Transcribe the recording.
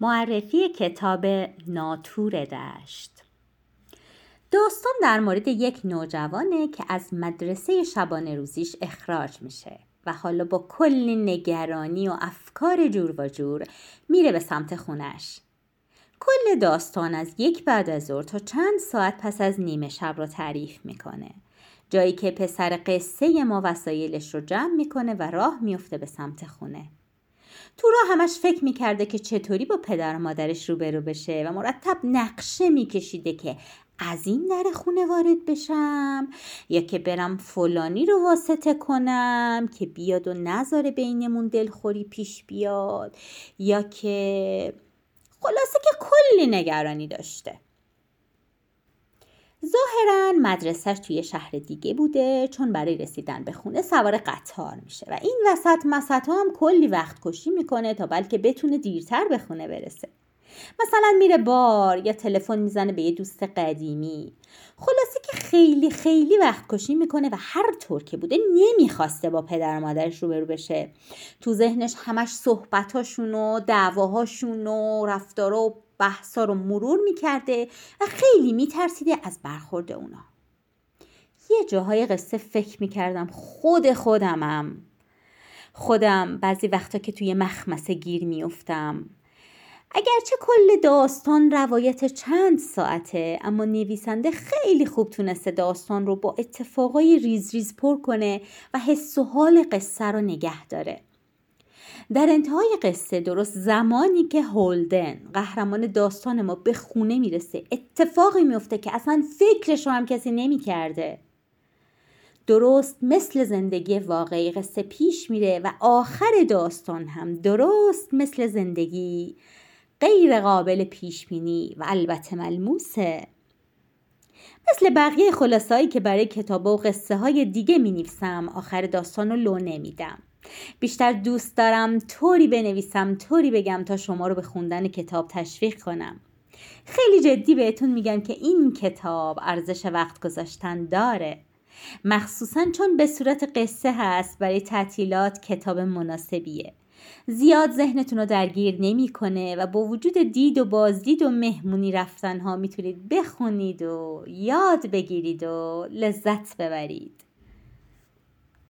معرفی کتاب ناتور دشت. داستان در مورد یک نوجوانه که از مدرسه شبانه روزیش اخراج میشه و حالا با کلی نگرانی و افکار جور و جور میره به سمت خونش. کل داستان از یک بعد از ظهر تا چند ساعت پس از نیمه شب رو تعریف می‌کنه. جایی که پسر قصه ما وسایلش رو جمع می‌کنه و راه میفته به سمت خونه. تو راه همش فکر می‌کرده که چطوری با پدر و مادرش روبرو بشه و مرتب نقشه میکشیده که از این در خونه وارد بشم یا که برم فلانی رو واسطه کنم که بیاد و نذاره بینمون دلخوری پیش بیاد یا که خلاصه که کلی نگرانی داشته. ظاهرا مدرسهش توی شهر دیگه بوده چون برای رسیدن به خونه سوار قطار میشه و این وسط مسط هم کلی وقت کشی می‌کنه تا بلکه بتونه دیرتر به خونه برسه. مثلا میره بار یا تلفن می‌زنه به یه دوست قدیمی. خلاصه که خیلی خیلی وقت کشی می‌کنه و هر طور که بوده نمی‌خواسته با پدر و مادرش روبرو بشه. تو ذهنش همش صحبتاشون و دعواهاشون و رفتارا و بحثا رو مرور می‌کرده و خیلی میترسیده از برخورد اونا. یه جاهای قصه فکر می‌کردم خود خودمم. خودم بعضی وقتا که توی مخمسه گیر میفتم اگرچه کل داستان روایت چند ساعته اما نویسنده خیلی خوب تونسته داستان رو با اتفاقای ریز ریز پر کنه و حس و حال قصه رو نگه داره. در انتهای قصه درست زمانی که هولدن قهرمان داستان ما به خونه می‌رسه اتفاقی میفته که اصلا فکرش رو هم کسی نمی‌کرده. درست مثل زندگی واقعی قصه پیش میره و آخر داستان هم درست مثل زندگی غیر قابل پیش بینی و البته ملموسه. مثل بقیه خلاصایی که برای کتاب و قصه های دیگه می نویسم آخر داستان رو لو نمیدم. بیشتر دوست دارم طوری بنویسم طوری بگم تا شما رو به خوندن کتاب تشویق کنم. خیلی جدی بهتون میگم که این کتاب ارزش وقت گذاشتن داره. مخصوصا چون به صورت قصه هست برای تعطیلات کتاب مناسبیه. زیاد ذهنتون رو درگیر نمی‌کنه و با وجود دید و بازدید و مهمونی رفتن ها می‌تونید بخونید و یاد بگیرید و لذت ببرید.